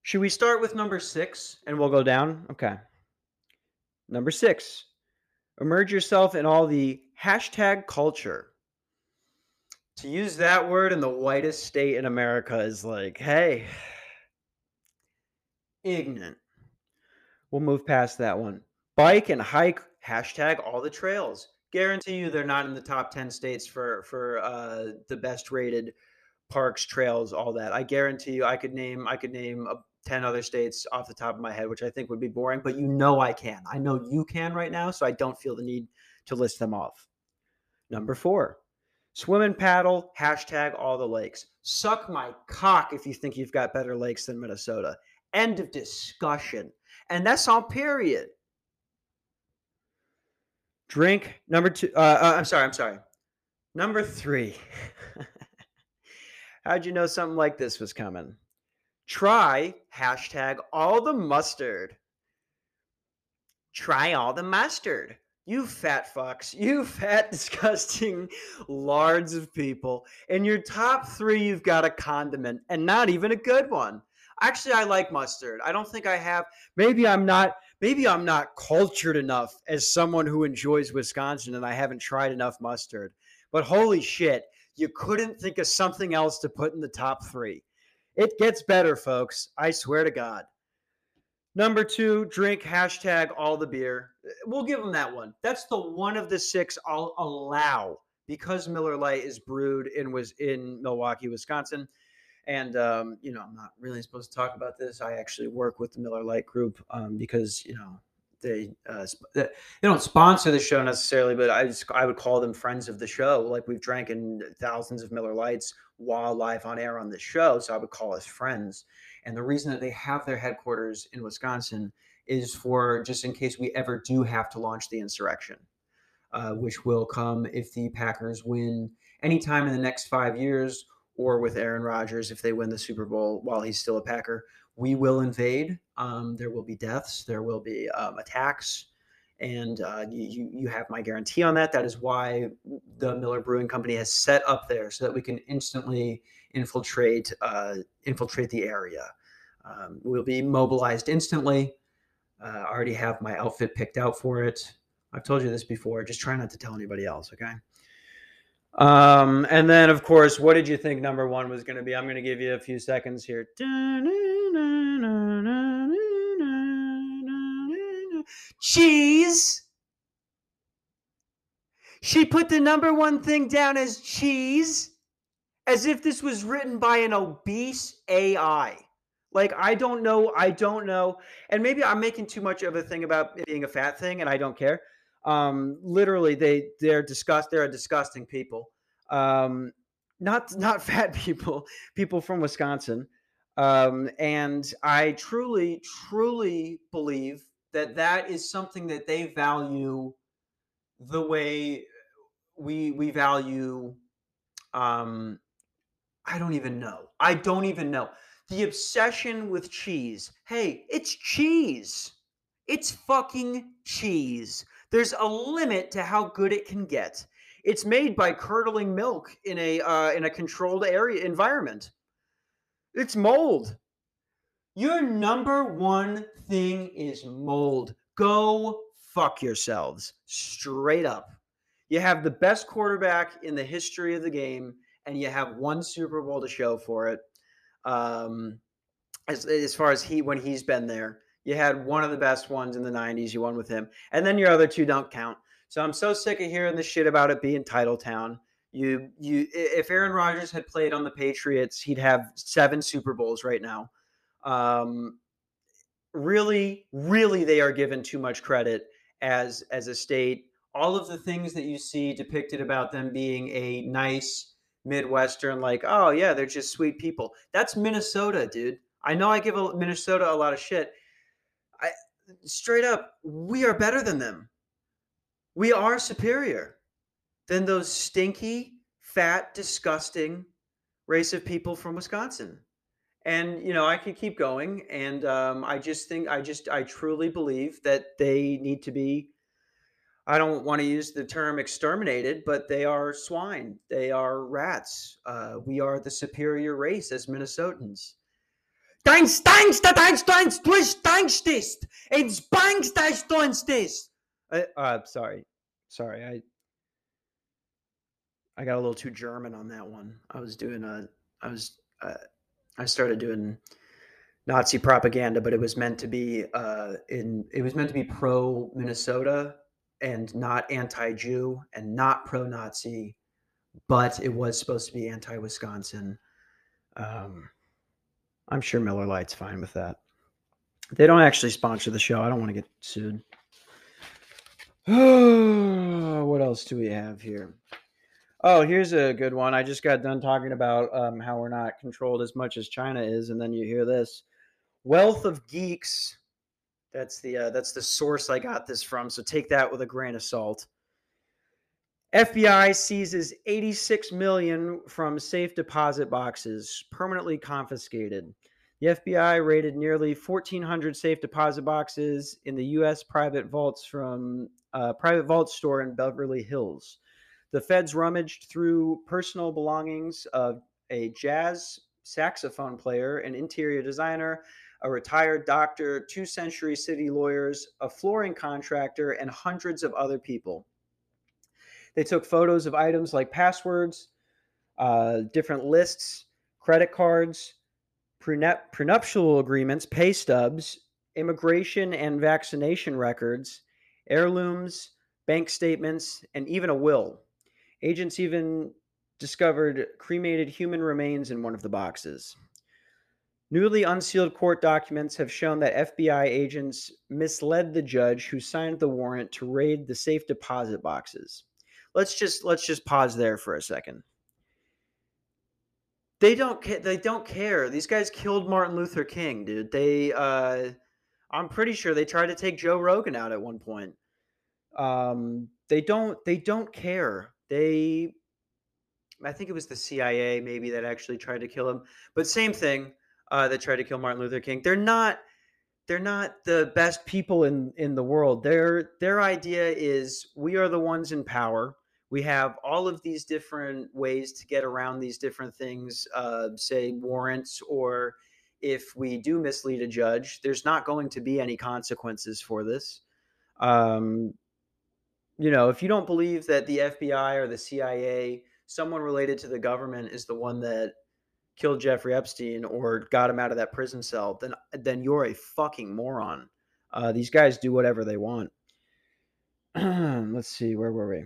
Should we start with number six and we'll go down? Okay. Number six immerse yourself in all the hashtag culture. To use that word in the whitest state in America is like, hey, ignorant. We'll move past that one. Bike and hike, hashtag all the trails. Guarantee you they're not in the top 10 states for, for uh, the best rated parks, trails, all that. I guarantee you, I could name I could name a, ten other states off the top of my head, which I think would be boring. But you know I can. I know you can right now, so I don't feel the need to list them off. Number four, swim and paddle. Hashtag all the lakes. Suck my cock if you think you've got better lakes than Minnesota. End of discussion. And that's on period. Drink number two. Uh, uh, I'm sorry. I'm sorry. Number three. How'd you know something like this was coming? Try hashtag all the mustard. Try all the mustard. You fat fucks. You fat, disgusting lards of people. In your top three, you've got a condiment and not even a good one. Actually, I like mustard. I don't think I have. Maybe I'm not. Maybe I'm not cultured enough as someone who enjoys Wisconsin and I haven't tried enough mustard. But holy shit, you couldn't think of something else to put in the top three. It gets better, folks. I swear to God. Number two, drink hashtag all the beer. We'll give them that one. That's the one of the six I'll allow because Miller Lite is brewed in was in Milwaukee, Wisconsin. And um, you know, I'm not really supposed to talk about this. I actually work with the Miller Lite Group um, because you know they uh, they don't sponsor the show necessarily, but I just I would call them friends of the show. Like we've drank in thousands of Miller Lites while live on air on this show, so I would call us friends. And the reason that they have their headquarters in Wisconsin is for just in case we ever do have to launch the insurrection, uh, which will come if the Packers win anytime in the next five years or with Aaron Rodgers if they win the Super Bowl while he's still a Packer. We will invade. Um, there will be deaths. There will be um, attacks, and uh, you you have my guarantee on that. That is why the Miller Brewing Company has set up there so that we can instantly infiltrate uh, infiltrate the area. Um, we'll be mobilized instantly. Uh, I already have my outfit picked out for it. I've told you this before. Just try not to tell anybody else. Okay. Um, and then, of course, what did you think number one was going to be? I'm going to give you a few seconds here. Cheese. She put the number one thing down as cheese, as if this was written by an obese AI. Like, I don't know. I don't know. And maybe I'm making too much of a thing about it being a fat thing, and I don't care um, literally they they're disgust they're a disgusting people. Um, not not fat people people from wisconsin. Um, and i truly truly believe that that is something that they value the way we we value um i don't even know. I don't even know. The obsession with cheese. Hey it's cheese. It's fucking cheese there's a limit to how good it can get. It's made by curdling milk in a uh, in a controlled area environment. It's mold. Your number one thing is mold. Go fuck yourselves straight up. You have the best quarterback in the history of the game, and you have one Super Bowl to show for it. Um, as, as far as he when he's been there, you had one of the best ones in the 90s. You won with him. And then your other two don't count. So I'm so sick of hearing the shit about it being title town. You you if Aaron Rodgers had played on the Patriots, he'd have seven Super Bowls right now. Um, really, really, they are given too much credit as as a state. All of the things that you see depicted about them being a nice Midwestern, like, oh yeah, they're just sweet people. That's Minnesota, dude. I know I give Minnesota a lot of shit straight up, we are better than them. We are superior than those stinky, fat, disgusting race of people from Wisconsin. And you know, I could keep going, and um, I just think, I just, I truly believe that they need to be. I don't want to use the term exterminated, but they are swine. They are rats. Uh, we are the superior race as Minnesotans. Dein stinkst, dein stinkst, du stinkst. It spanks dein stinkst. Uh, sorry. Sorry. I I got a little too German on that one. I was doing a I was uh, I started doing Nazi propaganda, but it was meant to be uh, in it was meant to be pro Minnesota and not anti-Jew and not pro-Nazi, but it was supposed to be anti-Wisconsin Um, I'm sure Miller Lite's fine with that. They don't actually sponsor the show. I don't want to get sued. what else do we have here? Oh, here's a good one. I just got done talking about um, how we're not controlled as much as China is, and then you hear this: Wealth of Geeks. That's the uh, that's the source I got this from. So take that with a grain of salt. FBI seizes 86 million from safe deposit boxes, permanently confiscated. The FBI raided nearly 1,400 safe deposit boxes in the U.S. private vaults from a uh, private vault store in Beverly Hills. The feds rummaged through personal belongings of a jazz saxophone player, an interior designer, a retired doctor, two Century City lawyers, a flooring contractor, and hundreds of other people. They took photos of items like passwords, uh, different lists, credit cards, prenup- prenuptial agreements, pay stubs, immigration and vaccination records, heirlooms, bank statements, and even a will. Agents even discovered cremated human remains in one of the boxes. Newly unsealed court documents have shown that FBI agents misled the judge who signed the warrant to raid the safe deposit boxes. Let's just let's just pause there for a second. They don't ca- they don't care. These guys killed Martin Luther King, dude. They uh I'm pretty sure they tried to take Joe Rogan out at one point. Um they don't they don't care. They I think it was the CIA maybe that actually tried to kill him. But same thing uh, that tried to kill Martin Luther King. They're not they're not the best people in in the world. Their their idea is we are the ones in power. We have all of these different ways to get around these different things, uh, say warrants, or if we do mislead a judge, there's not going to be any consequences for this. Um, you know, if you don't believe that the FBI or the CIA, someone related to the government, is the one that killed Jeffrey Epstein or got him out of that prison cell, then then you're a fucking moron. Uh, these guys do whatever they want. Let's see, where were we?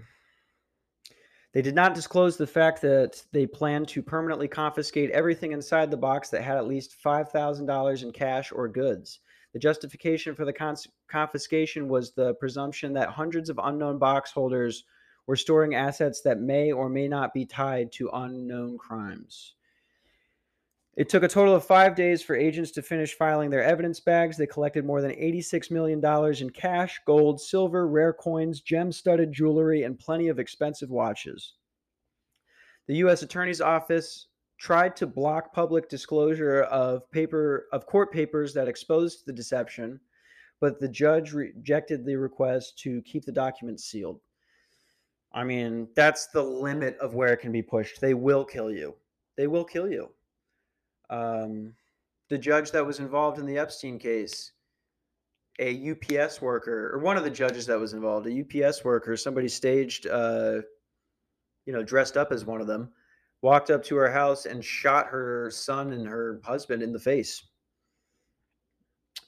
They did not disclose the fact that they planned to permanently confiscate everything inside the box that had at least $5,000 in cash or goods. The justification for the cons- confiscation was the presumption that hundreds of unknown box holders were storing assets that may or may not be tied to unknown crimes. It took a total of five days for agents to finish filing their evidence bags. They collected more than $86 million in cash, gold, silver, rare coins, gem studded jewelry, and plenty of expensive watches. The U.S. Attorney's Office tried to block public disclosure of paper of court papers that exposed the deception, but the judge rejected the request to keep the documents sealed. I mean, that's the limit of where it can be pushed. They will kill you. They will kill you um, the judge that was involved in the Epstein case, a UPS worker, or one of the judges that was involved, a UPS worker, somebody staged, uh, you know, dressed up as one of them, walked up to her house and shot her son and her husband in the face.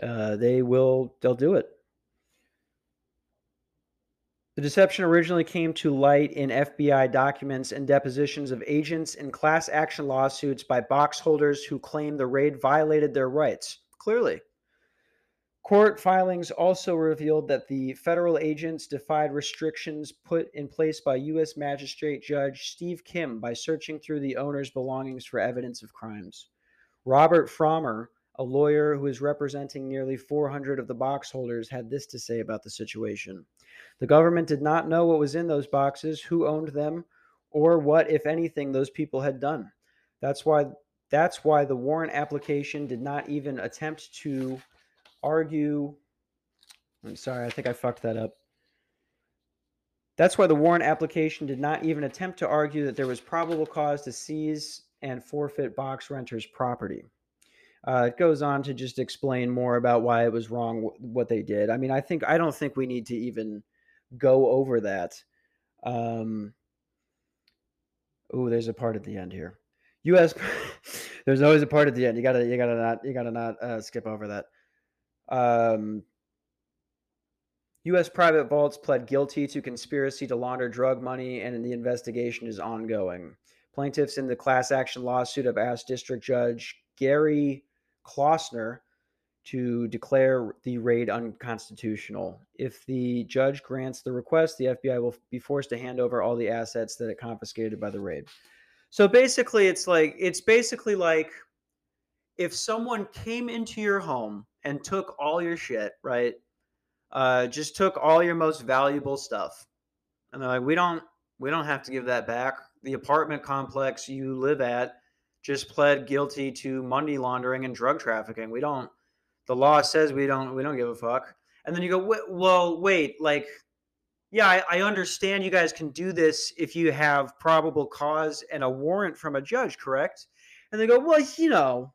Uh, they will, they'll do it. The deception originally came to light in FBI documents and depositions of agents in class action lawsuits by box holders who claimed the raid violated their rights. Clearly. Court filings also revealed that the federal agents defied restrictions put in place by U.S. Magistrate Judge Steve Kim by searching through the owner's belongings for evidence of crimes. Robert Frommer, a lawyer who is representing nearly 400 of the box holders, had this to say about the situation. The government did not know what was in those boxes, who owned them, or what, if anything, those people had done. That's why that's why the warrant application did not even attempt to argue. I'm sorry, I think I fucked that up. That's why the warrant application did not even attempt to argue that there was probable cause to seize and forfeit box renters' property. Uh, it goes on to just explain more about why it was wrong what they did. I mean, I think I don't think we need to even go over that. Um, oh, there's a part at the end here. U.S. there's always a part at the end. You gotta, you gotta not, you gotta not uh, skip over that. Um, U.S. private vaults pled guilty to conspiracy to launder drug money, and the investigation is ongoing. Plaintiffs in the class action lawsuit have asked District Judge Gary Klausner to declare the raid unconstitutional. If the judge grants the request, the FBI will be forced to hand over all the assets that it confiscated by the raid. So basically, it's like it's basically like if someone came into your home and took all your shit, right? Uh, just took all your most valuable stuff, and they're like, we don't, we don't have to give that back. The apartment complex you live at just pled guilty to money laundering and drug trafficking. We don't. The law says we don't. We don't give a fuck. And then you go, well, wait, like, yeah, I, I understand you guys can do this if you have probable cause and a warrant from a judge, correct? And they go, well, you know,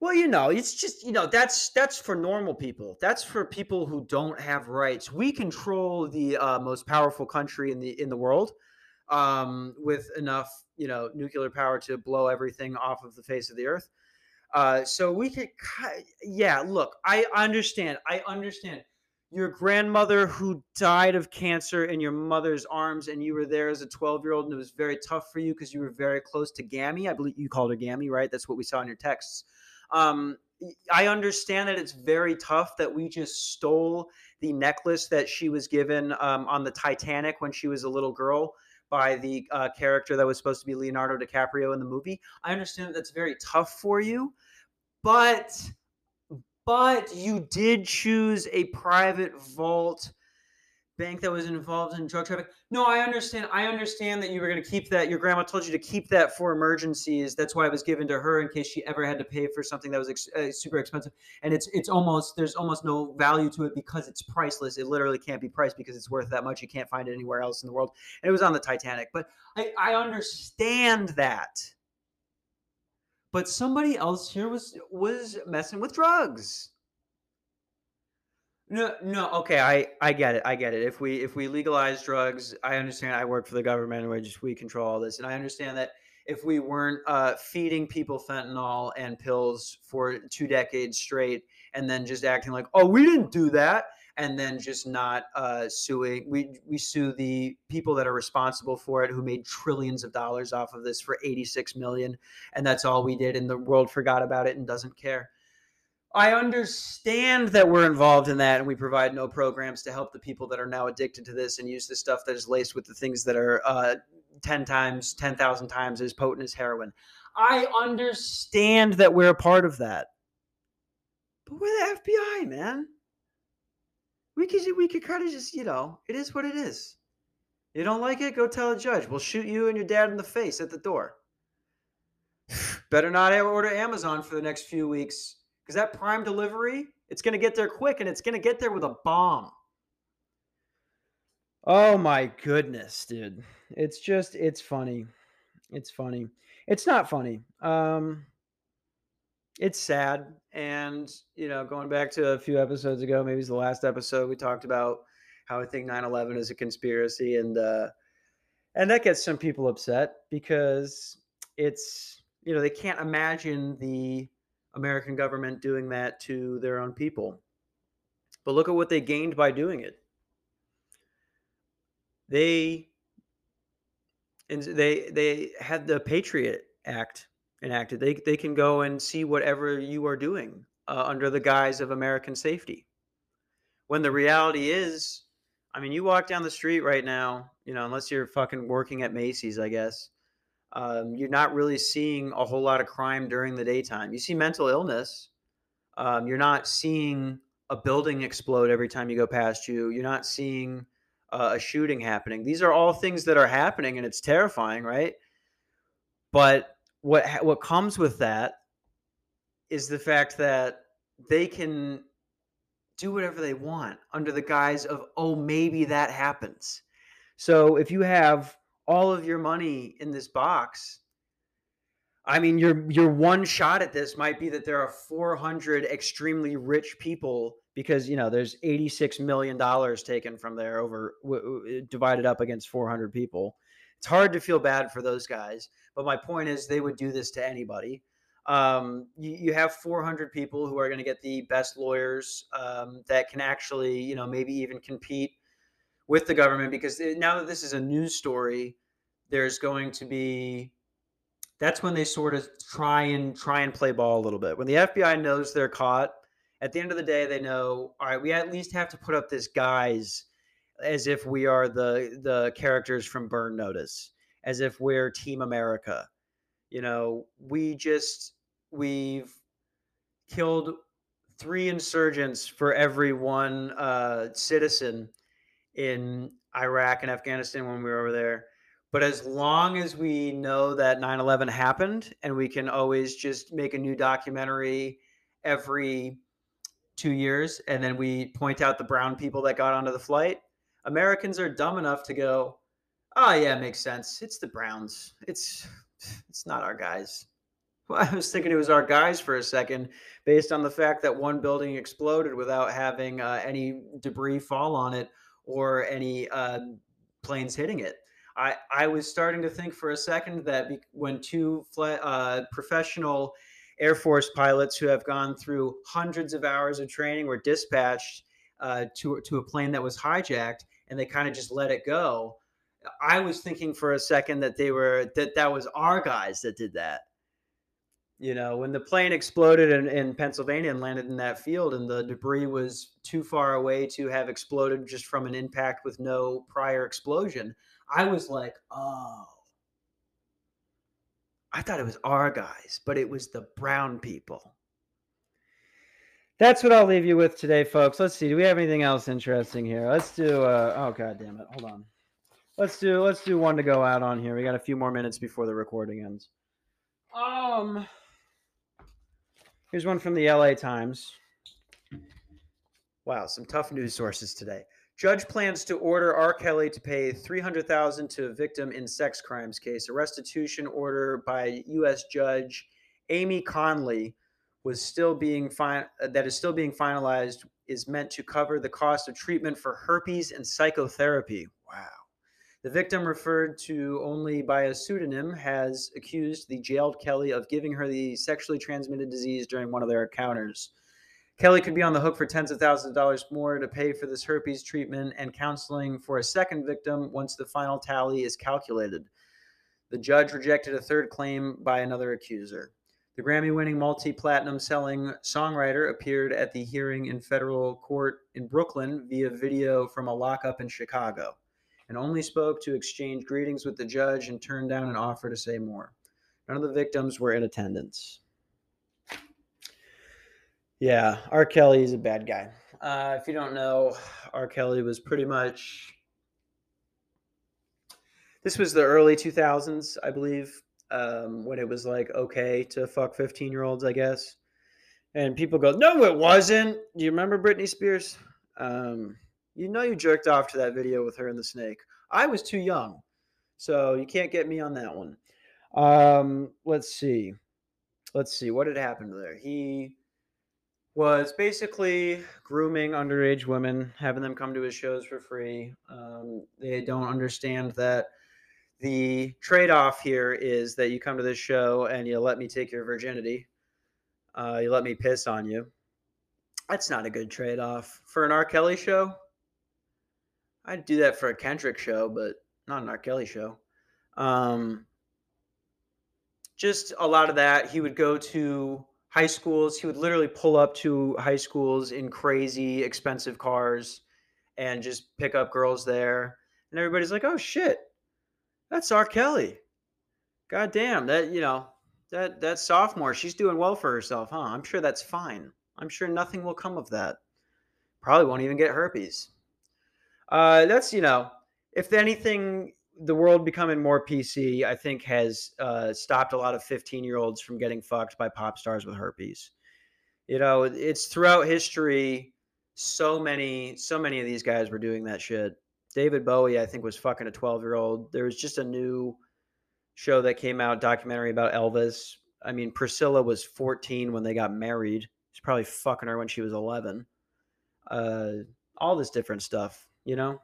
well, you know, it's just you know that's that's for normal people. That's for people who don't have rights. We control the uh, most powerful country in the in the world, um, with enough you know nuclear power to blow everything off of the face of the earth. Uh, so we could, yeah. Look, I understand. I understand. Your grandmother who died of cancer in your mother's arms, and you were there as a 12 year old, and it was very tough for you because you were very close to Gammy. I believe you called her Gammy, right? That's what we saw in your texts. Um, I understand that it's very tough that we just stole the necklace that she was given um, on the Titanic when she was a little girl by the uh, character that was supposed to be Leonardo DiCaprio in the movie. I understand that that's very tough for you, but but you did choose a private vault bank that was involved in drug trafficking. No, I understand. I understand that you were going to keep that. Your grandma told you to keep that for emergencies. That's why it was given to her in case she ever had to pay for something that was ex- uh, super expensive. And it's it's almost there's almost no value to it because it's priceless. It literally can't be priced because it's worth that much. You can't find it anywhere else in the world. And it was on the Titanic. But I, I understand that. But somebody else here was was messing with drugs. No, no, okay, I I get it. I get it. If we if we legalize drugs, I understand. I work for the government, and we control all this, and I understand that if we weren't uh, feeding people fentanyl and pills for two decades straight, and then just acting like, oh, we didn't do that, and then just not uh, suing, we we sue the people that are responsible for it, who made trillions of dollars off of this for 86 million, and that's all we did, and the world forgot about it and doesn't care. I understand that we're involved in that and we provide no programs to help the people that are now addicted to this and use the stuff that is laced with the things that are uh, 10 times, 10,000 times as potent as heroin. I understand that we're a part of that. But we're the FBI, man. We could, we could kind of just, you know, it is what it is. You don't like it? Go tell a judge. We'll shoot you and your dad in the face at the door. Better not order Amazon for the next few weeks because that prime delivery, it's going to get there quick and it's going to get there with a bomb. Oh my goodness, dude. It's just it's funny. It's funny. It's not funny. Um it's sad and you know, going back to a few episodes ago, maybe it's the last episode we talked about how I think 9/11 is a conspiracy and uh and that gets some people upset because it's you know, they can't imagine the American government doing that to their own people. But look at what they gained by doing it. They and they they had the Patriot Act enacted. They they can go and see whatever you are doing uh, under the guise of American safety. When the reality is, I mean, you walk down the street right now, you know, unless you're fucking working at Macy's, I guess um, you're not really seeing a whole lot of crime during the daytime. You see mental illness. Um, you're not seeing a building explode every time you go past you. You're not seeing uh, a shooting happening. These are all things that are happening, and it's terrifying, right? But what what comes with that is the fact that they can do whatever they want under the guise of oh maybe that happens. So if you have all of your money in this box. I mean your your one shot at this might be that there are 400 extremely rich people because you know there's 86 million dollars taken from there over w- w- divided up against 400 people. It's hard to feel bad for those guys but my point is they would do this to anybody. Um, you, you, have 400 people who are going to get the best lawyers um, that can actually you know maybe even compete with the government because now that this is a news story there's going to be that's when they sort of try and try and play ball a little bit. When the FBI knows they're caught, at the end of the day, they know, all right, we at least have to put up this guise as if we are the the characters from Burn Notice, as if we're Team America. You know, we just we've killed three insurgents for every one uh, citizen in Iraq and Afghanistan when we were over there. But as long as we know that 9 11 happened and we can always just make a new documentary every two years and then we point out the brown people that got onto the flight, Americans are dumb enough to go, oh, yeah, it makes sense. It's the Browns. It's, it's not our guys. Well, I was thinking it was our guys for a second, based on the fact that one building exploded without having uh, any debris fall on it or any uh, planes hitting it. I, I was starting to think for a second that be, when two uh, professional Air Force pilots who have gone through hundreds of hours of training were dispatched uh, to, to a plane that was hijacked and they kind of just let it go. I was thinking for a second that they were that that was our guys that did that. You know, when the plane exploded in, in Pennsylvania and landed in that field, and the debris was too far away to have exploded just from an impact with no prior explosion, I was like, oh. I thought it was our guys, but it was the brown people. That's what I'll leave you with today, folks. Let's see. Do we have anything else interesting here? Let's do. Uh, oh god damn it! Hold on. Let's do. Let's do one to go out on here. We got a few more minutes before the recording ends. Um. Here's one from the LA Times. Wow, some tough news sources today. Judge plans to order R. Kelly to pay 300000 to a victim in sex crimes case. A restitution order by U.S. Judge Amy Conley was still being that is still being finalized is meant to cover the cost of treatment for herpes and psychotherapy. Wow. The victim, referred to only by a pseudonym, has accused the jailed Kelly of giving her the sexually transmitted disease during one of their encounters. Kelly could be on the hook for tens of thousands of dollars more to pay for this herpes treatment and counseling for a second victim once the final tally is calculated. The judge rejected a third claim by another accuser. The Grammy winning multi platinum selling songwriter appeared at the hearing in federal court in Brooklyn via video from a lockup in Chicago and only spoke to exchange greetings with the judge and turned down an offer to say more. None of the victims were in attendance. Yeah, R. Kelly is a bad guy. Uh, if you don't know, R. Kelly was pretty much. This was the early 2000s, I believe, um, when it was like okay to fuck 15 year olds, I guess. And people go, no, it wasn't. Do you remember Britney Spears? Um, you know, you jerked off to that video with her and the snake. I was too young, so you can't get me on that one. Um, let's see. Let's see. What had happened there? He was basically grooming underage women, having them come to his shows for free. Um, they don't understand that the trade off here is that you come to this show and you let me take your virginity, uh, you let me piss on you. That's not a good trade off. For an R. Kelly show, I'd do that for a Kendrick show, but not an R. Kelly show. Um, just a lot of that. He would go to high schools. He would literally pull up to high schools in crazy expensive cars and just pick up girls there. And everybody's like, "Oh shit, that's R. Kelly." God damn, that you know, that that sophomore, she's doing well for herself, huh? I'm sure that's fine. I'm sure nothing will come of that. Probably won't even get herpes. Uh, that's you know, if anything, the world becoming more PC, I think, has uh, stopped a lot of 15 year olds from getting fucked by pop stars with herpes. You know, it's throughout history. So many, so many of these guys were doing that shit. David Bowie, I think, was fucking a 12 year old. There was just a new show that came out, documentary about Elvis. I mean, Priscilla was 14 when they got married. He's probably fucking her when she was 11. Uh, all this different stuff, you know?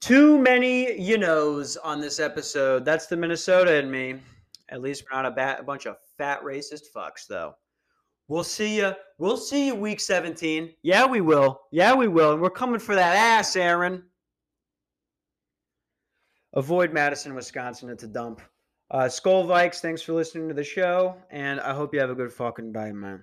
Too many you knows on this episode. That's the Minnesota in me. At least we're not a, bat, a bunch of fat racist fucks, though. We'll see you. We'll see you week 17. Yeah, we will. Yeah, we will. And we're coming for that ass, Aaron. avoid Madison, Wisconsin. It's a dump. Uh, Skol Vikes, thanks for listening to the show, and I hope you have a good fucking day, man.